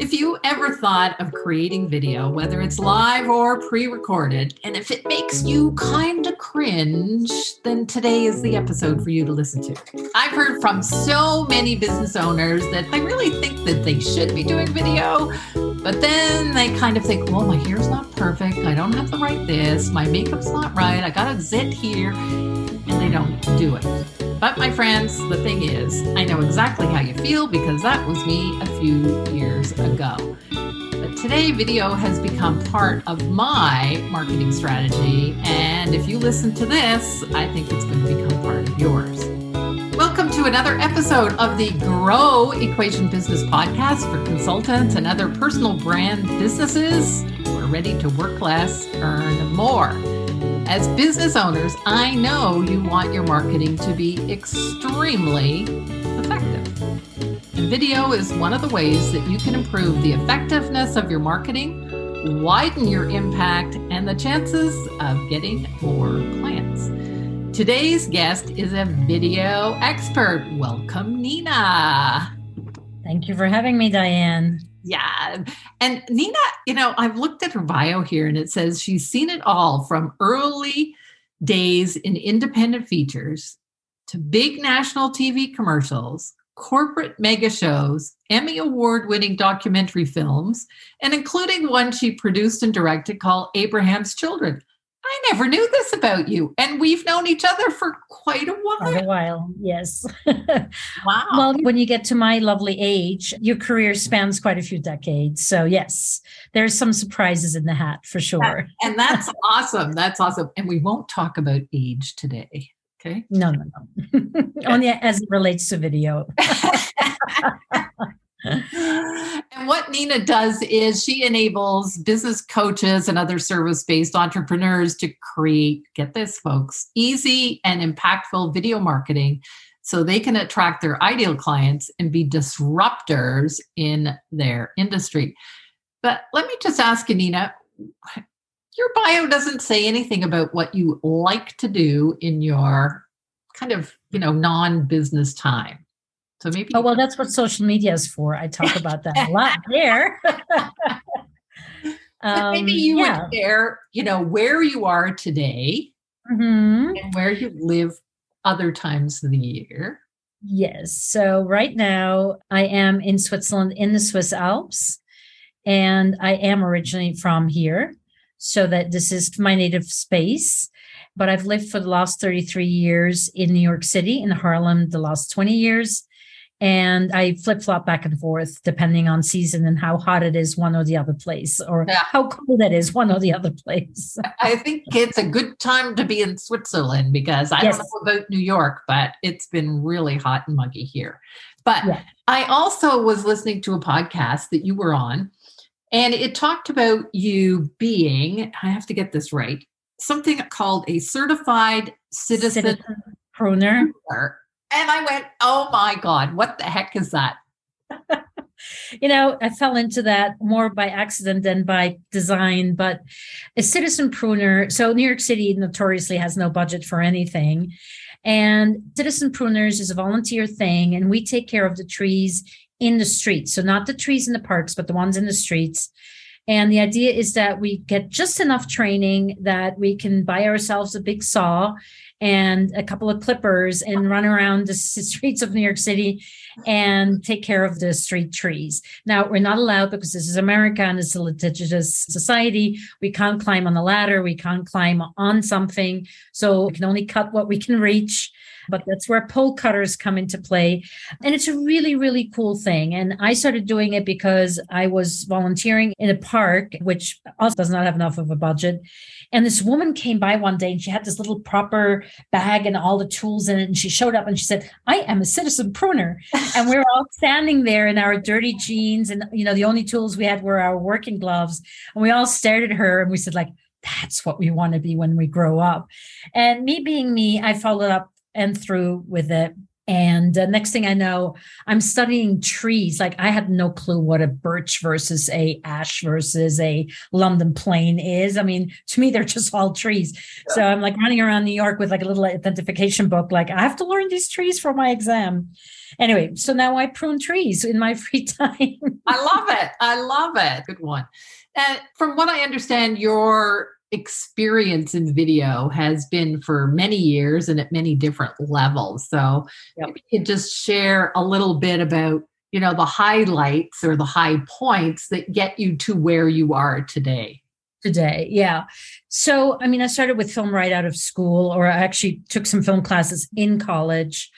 If you ever thought of creating video, whether it's live or pre recorded, and if it makes you kind of cringe, then today is the episode for you to listen to. I've heard from so many business owners that they really think that they should be doing video, but then they kind of think, well, my hair's not perfect. I don't have the right this. My makeup's not right. I got a zit here. And they don't do it. But my friends, the thing is, I know exactly how you feel because that was me a few years ago. But today, video has become part of my marketing strategy. And if you listen to this, I think it's going to become part of yours. Welcome to another episode of the Grow Equation Business Podcast for consultants and other personal brand businesses who are ready to work less, earn more. As business owners, I know you want your marketing to be extremely effective. And video is one of the ways that you can improve the effectiveness of your marketing, widen your impact, and the chances of getting more clients. Today's guest is a video expert. Welcome, Nina. Thank you for having me, Diane. Yeah. And Nina, you know, I've looked at her bio here and it says she's seen it all from early days in independent features to big national TV commercials, corporate mega shows, Emmy award winning documentary films, and including one she produced and directed called Abraham's Children. I never knew this about you. And we've known each other for quite a while. Quite a while, yes. wow. Well, when you get to my lovely age, your career spans quite a few decades. So, yes, there's some surprises in the hat for sure. And that's awesome. That's awesome. And we won't talk about age today. Okay. No, no, no. Only as it relates to video. and what Nina does is she enables business coaches and other service based entrepreneurs to create, get this, folks, easy and impactful video marketing so they can attract their ideal clients and be disruptors in their industry. But let me just ask you, Nina, your bio doesn't say anything about what you like to do in your kind of, you know, non business time. So maybe. Oh, well, that's what social media is for. I talk about that a lot there. um, maybe you yeah. would share, you know, where you are today mm-hmm. and where you live other times of the year. Yes. So right now I am in Switzerland in the Swiss Alps, and I am originally from here. So that this is my native space but I've lived for the last 33 years in New York City, in Harlem, the last 20 years and I flip flop back and forth depending on season and how hot it is one or the other place, or yeah. how cold it is one or the other place. I think it's a good time to be in Switzerland because I yes. don't know about New York, but it's been really hot and muggy here. But yeah. I also was listening to a podcast that you were on, and it talked about you being, I have to get this right, something called a certified citizen, citizen pruner and I went, oh my God, what the heck is that? you know, I fell into that more by accident than by design, but a citizen pruner. So, New York City notoriously has no budget for anything. And citizen pruners is a volunteer thing, and we take care of the trees in the streets. So, not the trees in the parks, but the ones in the streets. And the idea is that we get just enough training that we can buy ourselves a big saw and a couple of clippers and run around the streets of New York City and take care of the street trees. Now, we're not allowed because this is America and it's a litigious society. We can't climb on a ladder, we can't climb on something. So we can only cut what we can reach but that's where pole cutters come into play. And it's a really, really cool thing. And I started doing it because I was volunteering in a park, which also does not have enough of a budget. And this woman came by one day and she had this little proper bag and all the tools in it. And she showed up and she said, I am a citizen pruner. and we were all standing there in our dirty jeans. And, you know, the only tools we had were our working gloves. And we all stared at her and we said, like, that's what we want to be when we grow up. And me being me, I followed up and through with it And uh, next thing I know, I'm studying trees. Like I had no clue what a birch versus a ash versus a London plane is. I mean, to me, they're just all trees. So I'm like running around New York with like a little identification book. Like I have to learn these trees for my exam. Anyway, so now I prune trees in my free time. I love it. I love it. Good one. And from what I understand, your experience in video has been for many years and at many different levels. So yep. you could just share a little bit about, you know, the highlights or the high points that get you to where you are today. Today, yeah. So, I mean, I started with film right out of school, or I actually took some film classes in college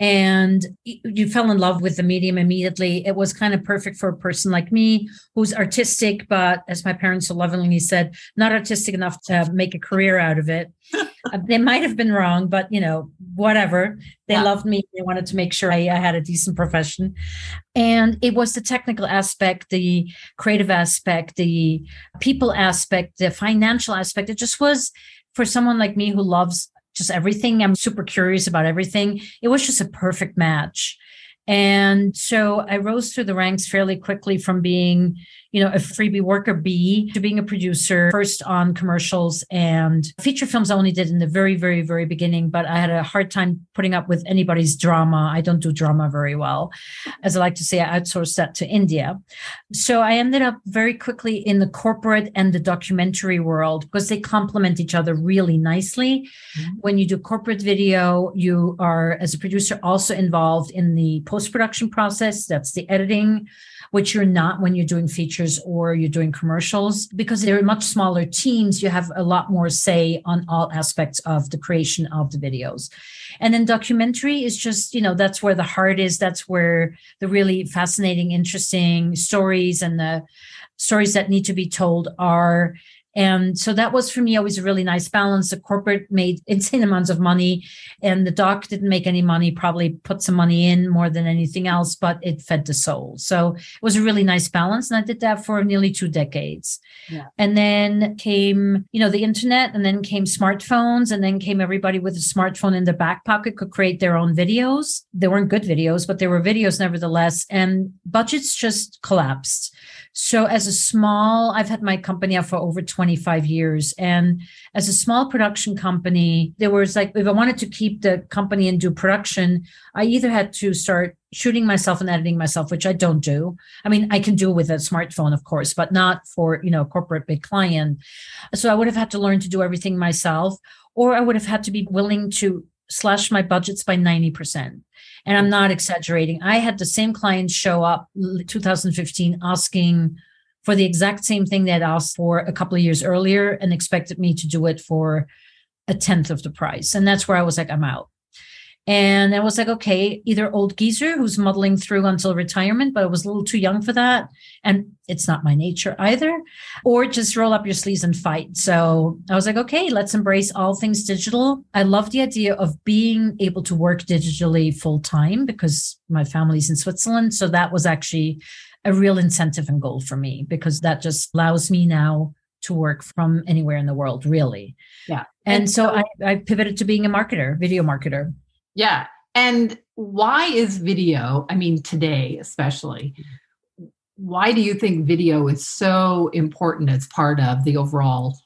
and you fell in love with the medium immediately. It was kind of perfect for a person like me who's artistic, but as my parents so lovingly said, not artistic enough to make a career out of it. uh, they might have been wrong, but you know, whatever. They yeah. loved me. They wanted to make sure I, I had a decent profession. And it was the technical aspect, the creative aspect, the people aspect, the financial aspect. It just was for someone like me who loves just everything. I'm super curious about everything. It was just a perfect match. And so I rose through the ranks fairly quickly from being, you know, a freebie worker bee to being a producer, first on commercials and feature films I only did in the very, very, very beginning, but I had a hard time putting up with anybody's drama. I don't do drama very well. As I like to say, I outsourced that to India. So I ended up very quickly in the corporate and the documentary world because they complement each other really nicely. Mm-hmm. When you do corporate video, you are, as a producer, also involved in the post production process. That's the editing, which you're not when you're doing features or you're doing commercials. Because they're much smaller teams, you have a lot more say on all aspects of the creation of the videos. And then documentary is just, you know, that's where the heart is. That's where the really fascinating, interesting stories and the stories that need to be told are and so that was for me always a really nice balance. The corporate made insane amounts of money and the doc didn't make any money, probably put some money in more than anything else, but it fed the soul. So it was a really nice balance. And I did that for nearly two decades. Yeah. And then came, you know, the internet and then came smartphones and then came everybody with a smartphone in their back pocket could create their own videos. They weren't good videos, but they were videos nevertheless. And budgets just collapsed. So as a small, I've had my company out for over 25 years. And as a small production company, there was like, if I wanted to keep the company and do production, I either had to start shooting myself and editing myself, which I don't do. I mean, I can do with a smartphone, of course, but not for, you know, corporate big client. So I would have had to learn to do everything myself, or I would have had to be willing to slash my budgets by 90%. And I'm mm. not exaggerating. I had the same clients show up 2015 asking for the exact same thing they had asked for a couple of years earlier and expected me to do it for a tenth of the price. And that's where I was like, I'm out. And I was like, okay, either old geezer who's muddling through until retirement, but I was a little too young for that. And it's not my nature either, or just roll up your sleeves and fight. So I was like, okay, let's embrace all things digital. I love the idea of being able to work digitally full time because my family's in Switzerland. So that was actually a real incentive and goal for me because that just allows me now to work from anywhere in the world, really. Yeah. And, and so, so I, I pivoted to being a marketer, video marketer. Yeah. And why is video, I mean, today especially, why do you think video is so important as part of the overall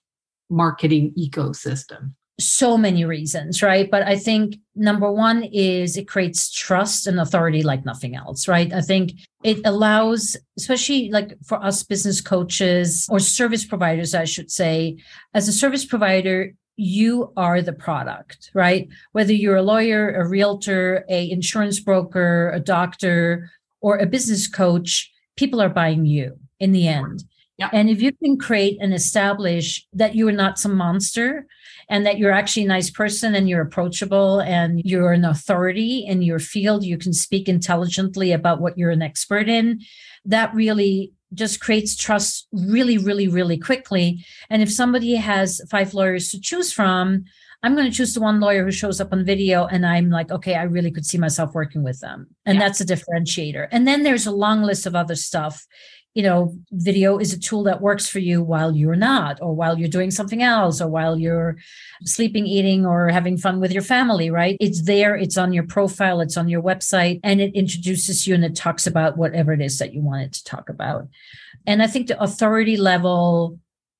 marketing ecosystem? So many reasons, right? But I think number one is it creates trust and authority like nothing else, right? I think it allows, especially like for us business coaches or service providers, I should say, as a service provider, you are the product right whether you're a lawyer a realtor a insurance broker a doctor or a business coach people are buying you in the end yeah. and if you can create and establish that you are not some monster and that you're actually a nice person and you're approachable and you're an authority in your field you can speak intelligently about what you're an expert in that really just creates trust really, really, really quickly. And if somebody has five lawyers to choose from, I'm going to choose the one lawyer who shows up on video and I'm like, okay, I really could see myself working with them. And yeah. that's a differentiator. And then there's a long list of other stuff you know, video is a tool that works for you while you're not, or while you're doing something else, or while you're sleeping, eating, or having fun with your family, right? It's there, it's on your profile, it's on your website, and it introduces you and it talks about whatever it is that you wanted to talk about. And I think the authority level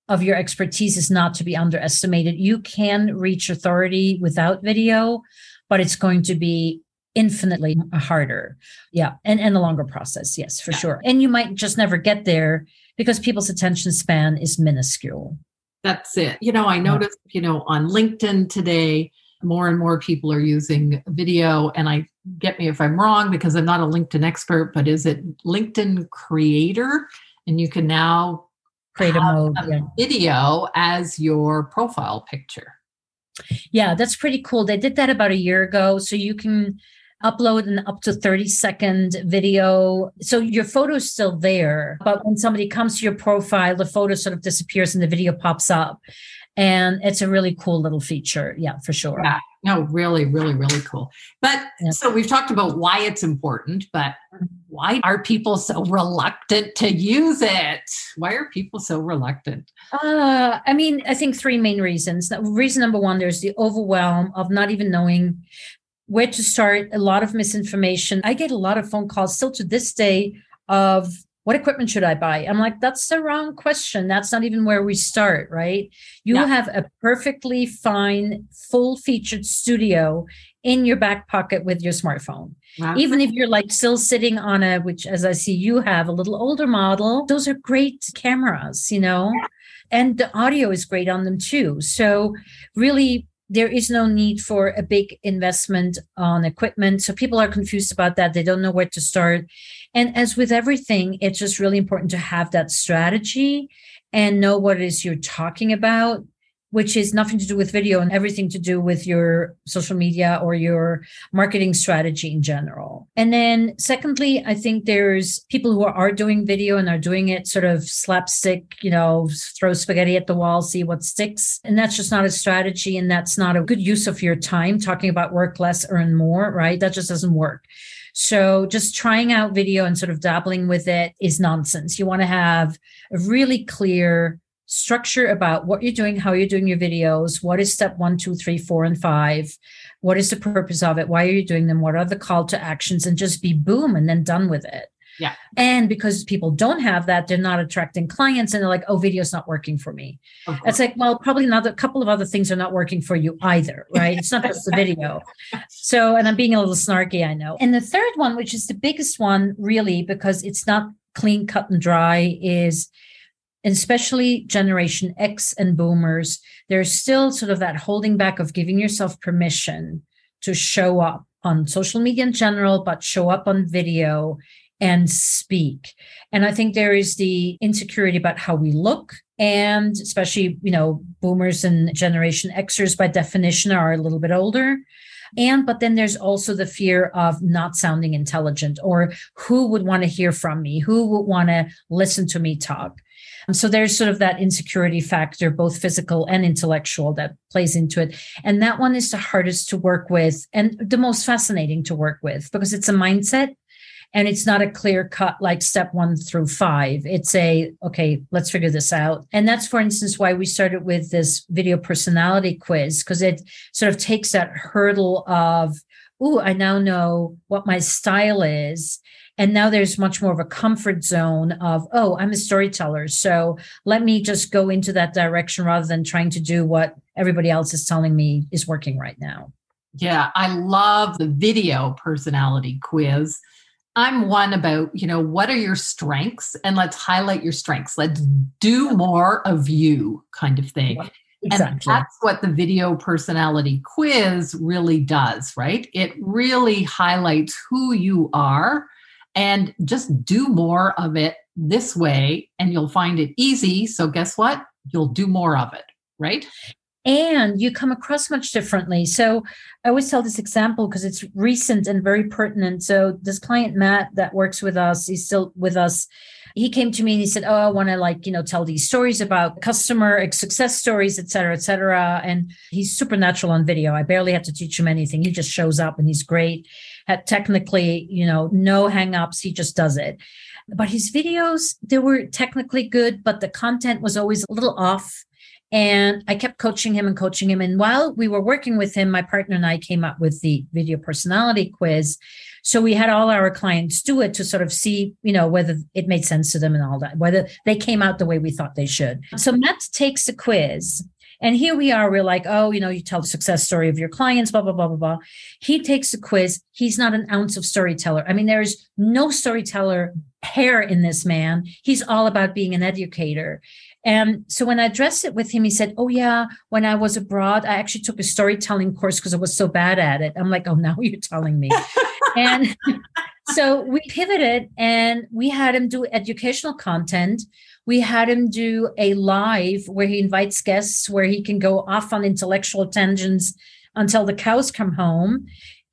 of your expertise is not to be underestimated. You can reach authority without video, but it's going to be infinitely harder. Yeah. And, and a longer process. Yes, for yeah. sure. And you might just never get there because people's attention span is minuscule. That's it. You know, I noticed, you know, on LinkedIn today, more and more people are using video. And I get me if I'm wrong because I'm not a LinkedIn expert, but is it LinkedIn creator? And you can now create a, mode, a yeah. video as your profile picture. Yeah, that's pretty cool. They did that about a year ago. So you can upload an up to 30 second video. So your photo is still there, but when somebody comes to your profile, the photo sort of disappears and the video pops up. And it's a really cool little feature. Yeah, for sure. Yeah. No, really, really, really cool. But yeah. so we've talked about why it's important, but why are people so reluctant to use it? Why are people so reluctant? Uh, I mean, I think three main reasons. Reason number one, there's the overwhelm of not even knowing where to start, a lot of misinformation. I get a lot of phone calls still to this day of what equipment should I buy? I'm like, that's the wrong question. That's not even where we start, right? You have a perfectly fine, full featured studio in your back pocket with your smartphone. Wow. Even if you're like still sitting on a, which as I see you have a little older model, those are great cameras, you know? Yeah. And the audio is great on them too. So, really, there is no need for a big investment on equipment. So people are confused about that. They don't know where to start. And as with everything, it's just really important to have that strategy and know what it is you're talking about which is nothing to do with video and everything to do with your social media or your marketing strategy in general. And then, secondly, I think there's people who are doing video and are doing it sort of slapstick, you know, throw spaghetti at the wall, see what sticks. And that's just not a strategy. And that's not a good use of your time talking about work less, earn more, right? That just doesn't work. So just trying out video and sort of dabbling with it is nonsense. You want to have a really clear structure about what you're doing, how you're doing your videos, what is step one, two, three, four, and five, what is the purpose of it, why are you doing them, what are the call to actions, and just be boom and then done with it. Yeah. And because people don't have that, they're not attracting clients and they're like, oh, video's not working for me. It's like, well, probably another couple of other things are not working for you either, right? It's not just the video. So, and I'm being a little snarky, I know. And the third one, which is the biggest one, really, because it's not clean, cut, and dry, is especially Generation X and boomers, there's still sort of that holding back of giving yourself permission to show up on social media in general, but show up on video and speak. And I think there is the insecurity about how we look. And especially, you know, boomers and Generation Xers by definition are a little bit older. And, but then there's also the fear of not sounding intelligent or who would want to hear from me? Who would want to listen to me talk? So there's sort of that insecurity factor, both physical and intellectual, that plays into it. And that one is the hardest to work with and the most fascinating to work with because it's a mindset and it's not a clear cut like step one through five. It's a, okay, let's figure this out. And that's, for instance, why we started with this video personality quiz because it sort of takes that hurdle of, oh, I now know what my style is and now there's much more of a comfort zone of, oh, I'm a storyteller. So let me just go into that direction rather than trying to do what everybody else is telling me is working right now. Yeah, I love the video personality quiz. I'm one about, you know, what are your strengths? And let's highlight your strengths. Let's do more of you kind of thing. Exactly. And that's what the video personality quiz really does, right? It really highlights who you are and just do more of it this way and you'll find it easy. So, guess what? You'll do more of it, right? And you come across much differently. So, I always tell this example because it's recent and very pertinent. So, this client, Matt, that works with us, he's still with us he came to me and he said, Oh, I want to like, you know, tell these stories about customer success stories, et cetera, et cetera. And he's supernatural on video. I barely had to teach him anything. He just shows up and he's great at technically, you know, no hangups. He just does it. but his videos, they were technically good, but the content was always a little off. And I kept coaching him and coaching him. And while we were working with him, my partner and I came up with the video personality quiz. So we had all our clients do it to sort of see, you know, whether it made sense to them and all that, whether they came out the way we thought they should. So Matt takes the quiz. And here we are, we're like, oh, you know, you tell the success story of your clients, blah, blah, blah, blah, blah. He takes the quiz. He's not an ounce of storyteller. I mean, there's no storyteller hair in this man. He's all about being an educator. And so when I addressed it with him, he said, Oh, yeah, when I was abroad, I actually took a storytelling course because I was so bad at it. I'm like, Oh, now you're telling me. And so we pivoted and we had him do educational content. We had him do a live where he invites guests, where he can go off on intellectual tangents until the cows come home.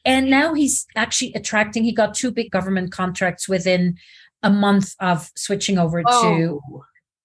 And now he's actually attracting, he got two big government contracts within a month of switching over oh. to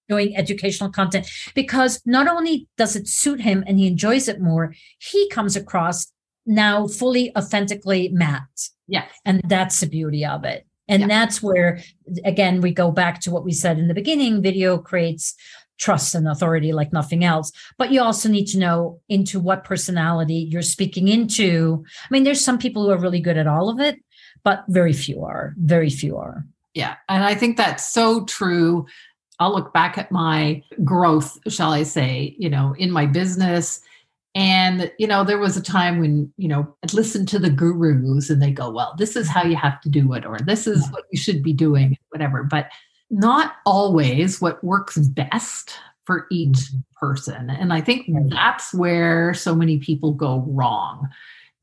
doing educational content because not only does it suit him and he enjoys it more, he comes across now fully authentically Matt. Yeah. And that's the beauty of it. And yeah. that's where, again, we go back to what we said in the beginning video creates trust and authority like nothing else. But you also need to know into what personality you're speaking into. I mean, there's some people who are really good at all of it, but very few are. Very few are. Yeah. And I think that's so true. I'll look back at my growth, shall I say, you know, in my business. And, you know, there was a time when, you know, I'd listen to the gurus and they go, well, this is how you have to do it, or this is what you should be doing, whatever. But not always what works best for each mm-hmm. person. And I think that's where so many people go wrong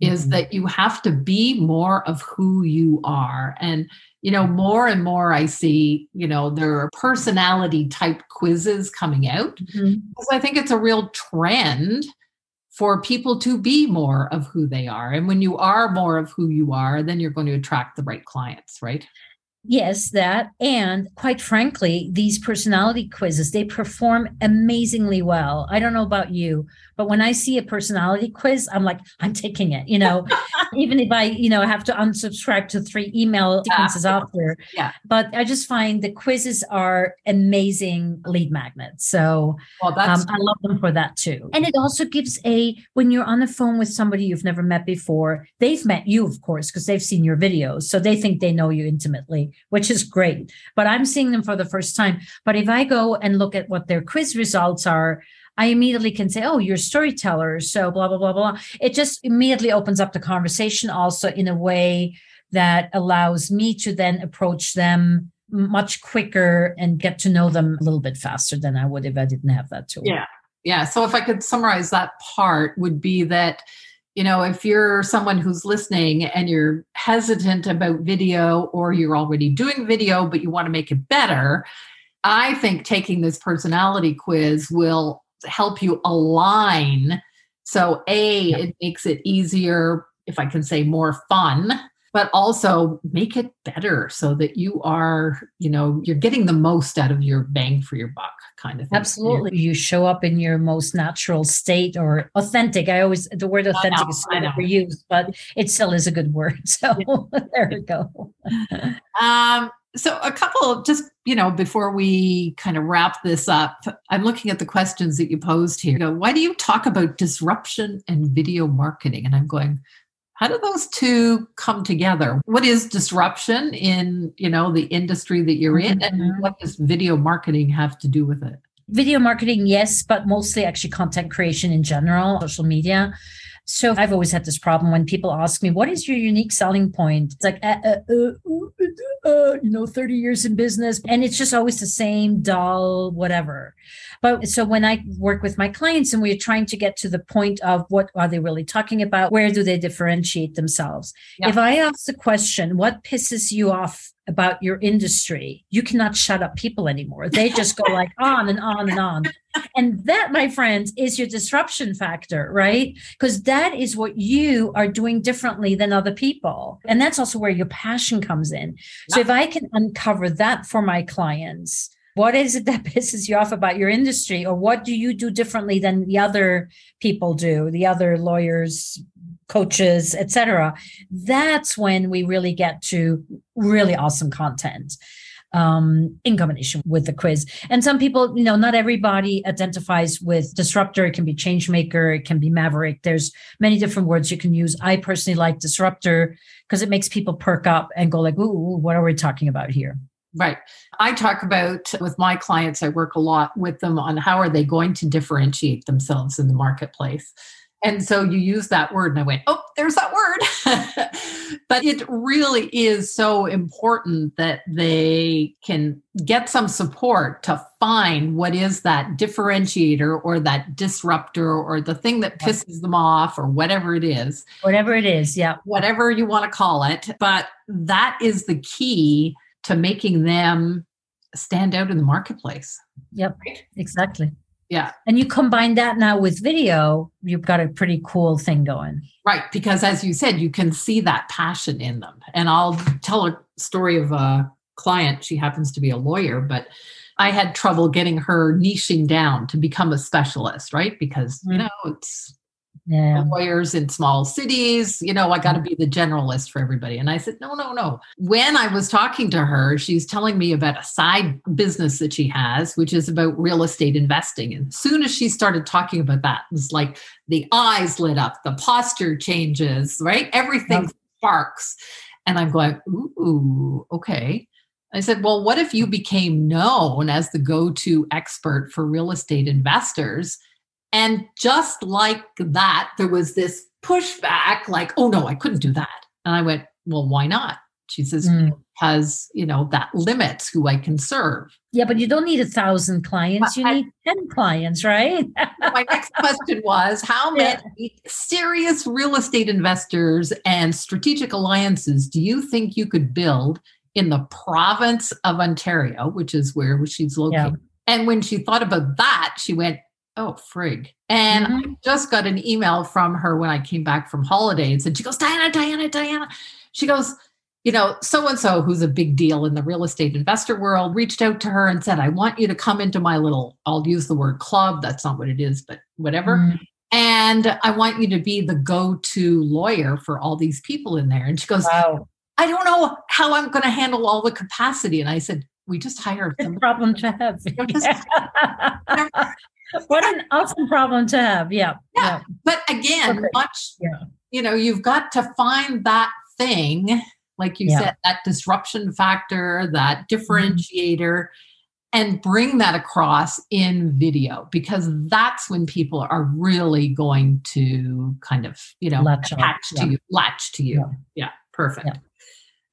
is mm-hmm. that you have to be more of who you are. And, you know, more and more I see, you know, there are personality type quizzes coming out mm-hmm. because I think it's a real trend for people to be more of who they are. And when you are more of who you are, then you're going to attract the right clients, right? Yes, that. And quite frankly, these personality quizzes, they perform amazingly well. I don't know about you, but when I see a personality quiz, I'm like, I'm taking it, you know, even if I, you know, have to unsubscribe to three email sequences yeah. after. Yeah. But I just find the quizzes are amazing lead magnets. So well, um, I love them for that too. And it also gives a, when you're on the phone with somebody you've never met before, they've met you, of course, because they've seen your videos. So they think they know you intimately, which is great. But I'm seeing them for the first time. But if I go and look at what their quiz results are, I immediately can say, oh, you're a storyteller. So blah, blah, blah, blah. It just immediately opens up the conversation also in a way that allows me to then approach them much quicker and get to know them a little bit faster than I would if I didn't have that tool. Yeah. Yeah. So if I could summarize that part would be that, you know, if you're someone who's listening and you're hesitant about video or you're already doing video, but you want to make it better, I think taking this personality quiz will help you align. So, A, it makes it easier, if I can say more fun, but also make it better so that you are, you know, you're getting the most out of your bang for your buck kind of thing. Absolutely. You show up in your most natural state or authentic. I always, the word authentic know, is never used, but it still is a good word. So yeah. there we go. um, so a couple just you know before we kind of wrap this up i'm looking at the questions that you posed here you know, why do you talk about disruption and video marketing and i'm going how do those two come together? What is disruption in you know the industry that you're in mm-hmm. and what does video marketing have to do with it? Video marketing yes but mostly actually content creation in general social media so I've always had this problem when people ask me, what is your unique selling point? It's like, uh, uh, uh, uh, uh you know, 30 years in business. And it's just always the same dull, whatever. But so when I work with my clients and we're trying to get to the point of what are they really talking about? Where do they differentiate themselves? Yeah. If I ask the question, what pisses you off about your industry, you cannot shut up people anymore. They just go like on and on and on. And that, my friends, is your disruption factor, right? Because that is what you are doing differently than other people. And that's also where your passion comes in. So if I can uncover that for my clients, what is it that pisses you off about your industry or what do you do differently than the other people do the other lawyers coaches etc that's when we really get to really awesome content um, in combination with the quiz. And some people, you know, not everybody identifies with disruptor. It can be change maker, it can be maverick. There's many different words you can use. I personally like disruptor because it makes people perk up and go like, ooh, what are we talking about here? Right. I talk about with my clients, I work a lot with them on how are they going to differentiate themselves in the marketplace. And so you use that word, and I went, oh, there's that word. but it really is so important that they can get some support to find what is that differentiator or that disruptor or the thing that pisses them off or whatever it is. Whatever it is, yeah. Whatever you want to call it. But that is the key to making them stand out in the marketplace. Yep, right? exactly. Yeah. And you combine that now with video, you've got a pretty cool thing going. Right. Because as you said, you can see that passion in them. And I'll tell a story of a client. She happens to be a lawyer, but I had trouble getting her niching down to become a specialist, right? Because, mm. you know, it's yeah. lawyers in small cities. You know, I got to be the generalist for everybody. And I said, no, no, no. When I was talking to her, she's telling me about a side business that she has, which is about real estate investing. And as soon as she started talking about that, it's like the eyes lit up, the posture changes, right? Everything yep. sparks. And I'm going, ooh, okay. I said, well, what if you became known as the go to expert for real estate investors? And just like that, there was this pushback like, oh no, I couldn't do that. And I went, well, why not? She says, mm. because, you know, that limits who I can serve. Yeah, but you don't need a thousand clients. You I, need 10 clients, right? my next question was how many yeah. serious real estate investors and strategic alliances do you think you could build in the province of Ontario, which is where she's located? Yeah. And when she thought about that, she went, oh frig and mm-hmm. i just got an email from her when i came back from holidays and she goes diana diana diana she goes you know so and so who's a big deal in the real estate investor world reached out to her and said i want you to come into my little i'll use the word club that's not what it is but whatever mm-hmm. and i want you to be the go-to lawyer for all these people in there and she goes wow. i don't know how i'm going to handle all the capacity and i said we just hired them. problem to have. what an awesome problem to have. Yeah. Yeah. yeah. But again, much, yeah. you know, you've got to find that thing, like you yeah. said, that disruption factor, that mm-hmm. differentiator, mm-hmm. and bring that across in video because that's when people are really going to kind of, you know, latch attach to you, latch to you. Yeah. Perfect.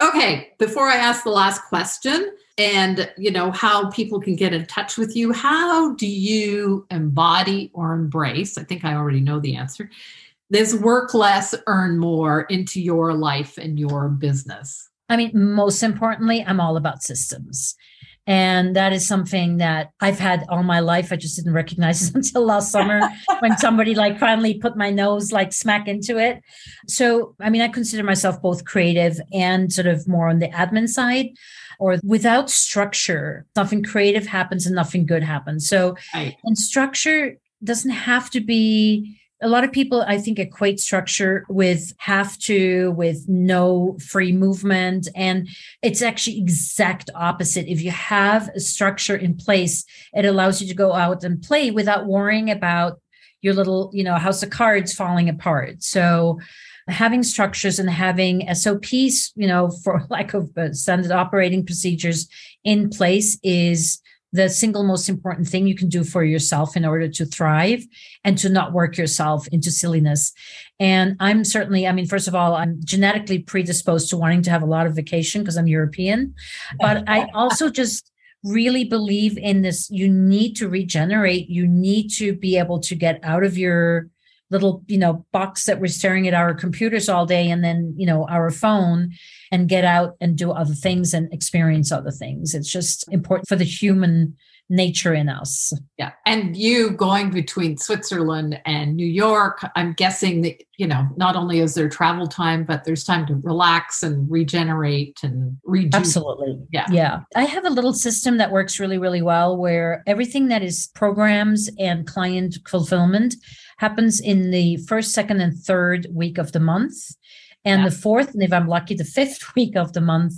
Okay. Before I ask the last question, and you know how people can get in touch with you. How do you embody or embrace i think i already know the answer this work less earn more into your life and your business? I mean most importantly i'm all about systems and that is something that I've had all my life. I just didn't recognize it until last summer when somebody like finally put my nose like smack into it. So, I mean, I consider myself both creative and sort of more on the admin side or without structure, nothing creative happens and nothing good happens. So, right. and structure doesn't have to be a lot of people i think equate structure with have to with no free movement. And it's actually exact opposite. If you have a structure in place it allows you to go out and play without worrying about your little you know house of cards falling apart. So having structures and having SOPs, you know, for lack of uh, standard operating procedures in place is the single most important thing you can do for yourself in order to thrive and to not work yourself into silliness. And I'm certainly, I mean, first of all, I'm genetically predisposed to wanting to have a lot of vacation because I'm European, but I also just really believe in this. You need to regenerate. You need to be able to get out of your little you know box that we're staring at our computers all day and then you know our phone and get out and do other things and experience other things. It's just important for the human nature in us. Yeah. And you going between switzerland and new york i'm guessing that you know not only is there travel time but there's time to relax and regenerate and redo absolutely. Yeah. Yeah. I have a little system that works really really well where everything that is programs and client fulfillment happens in the first, second, and third week of the month. And yeah. the fourth, and if I'm lucky, the fifth week of the month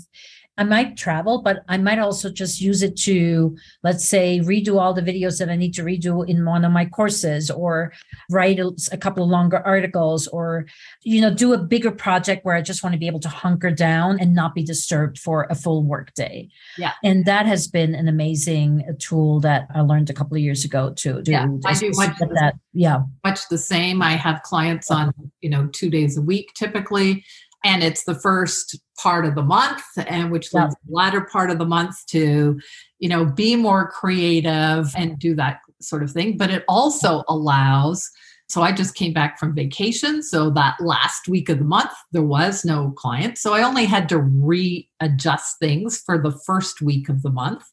I might travel, but I might also just use it to, let's say, redo all the videos that I need to redo in one of my courses or write a, a, couple of longer articles or, you know, do a bigger project where I just want to be able to hunker down and not be disturbed for a full work day. Yeah. And that has been an amazing uh, tool that I learned a couple of years ago too. yeah, I do much that. Yeah. Much the same. I have clients on, you know, two days a week typically and it's the first part of the month and which leaves the latter part of the month to you know be more creative and do that sort of thing. But it also allows so i just came back from vacation so that last week of the month there was no client. So i only had to readjust things for the first week of the month.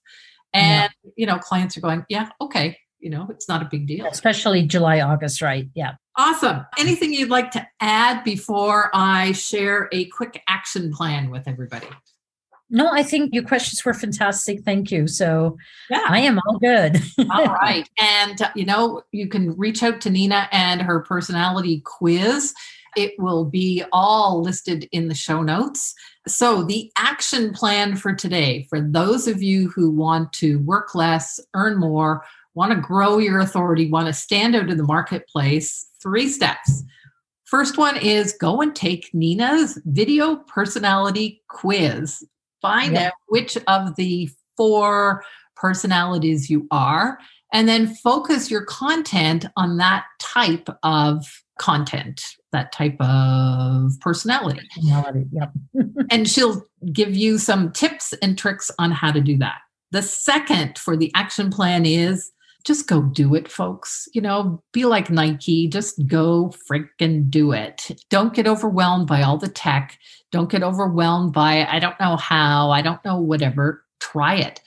And yeah. you know clients are going yeah okay you know it's not a big deal especially july august right yeah Awesome. Anything you'd like to add before I share a quick action plan with everybody? No, I think your questions were fantastic. Thank you. So yeah. I am all good. all right. And, uh, you know, you can reach out to Nina and her personality quiz. It will be all listed in the show notes. So, the action plan for today, for those of you who want to work less, earn more, want to grow your authority, want to stand out in the marketplace, three steps. First one is go and take Nina's video personality quiz. Find yep. out which of the four personalities you are, and then focus your content on that type of content, that type of personality. Personality, yep. and she'll give you some tips and tricks on how to do that. The second for the action plan is just go do it, folks. You know, be like Nike, just go freaking do it. Don't get overwhelmed by all the tech. Don't get overwhelmed by, I don't know how, I don't know, whatever. Try it.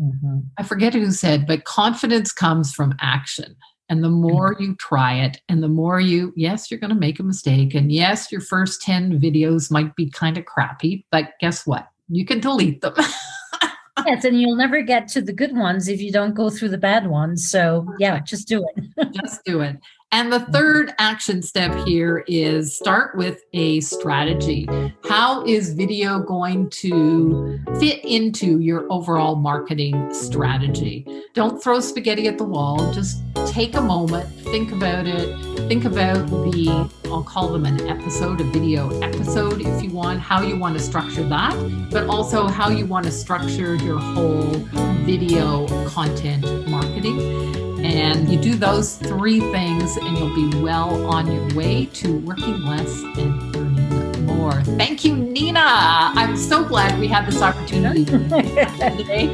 Mm-hmm. I forget who said, but confidence comes from action. And the more mm-hmm. you try it, and the more you, yes, you're going to make a mistake. And yes, your first 10 videos might be kind of crappy, but guess what? You can delete them. yes, and you'll never get to the good ones if you don't go through the bad ones. So, yeah, just do it. just do it. And the mm-hmm. third action step here is start with a strategy. How is video going to fit into your overall marketing strategy? Don't throw spaghetti at the wall. Just take a moment, think about it. Think about the, I'll call them an episode, a video episode if you want, how you want to structure that, but also how you want to structure your whole video content. And you do those three things, and you'll be well on your way to working less and earning more. Thank you, Nina. I'm so glad we had this opportunity today.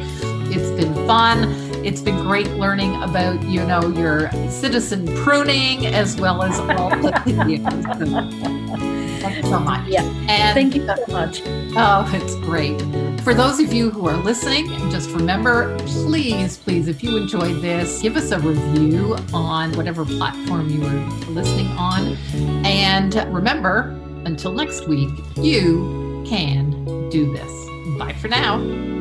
It's been fun. It's been great learning about, you know, your citizen pruning as well as all the videos. Thanks so much. Yeah. And thank you so much. Oh, it's great. For those of you who are listening, just remember, please, please, if you enjoyed this, give us a review on whatever platform you are listening on. And remember, until next week, you can do this. Bye for now.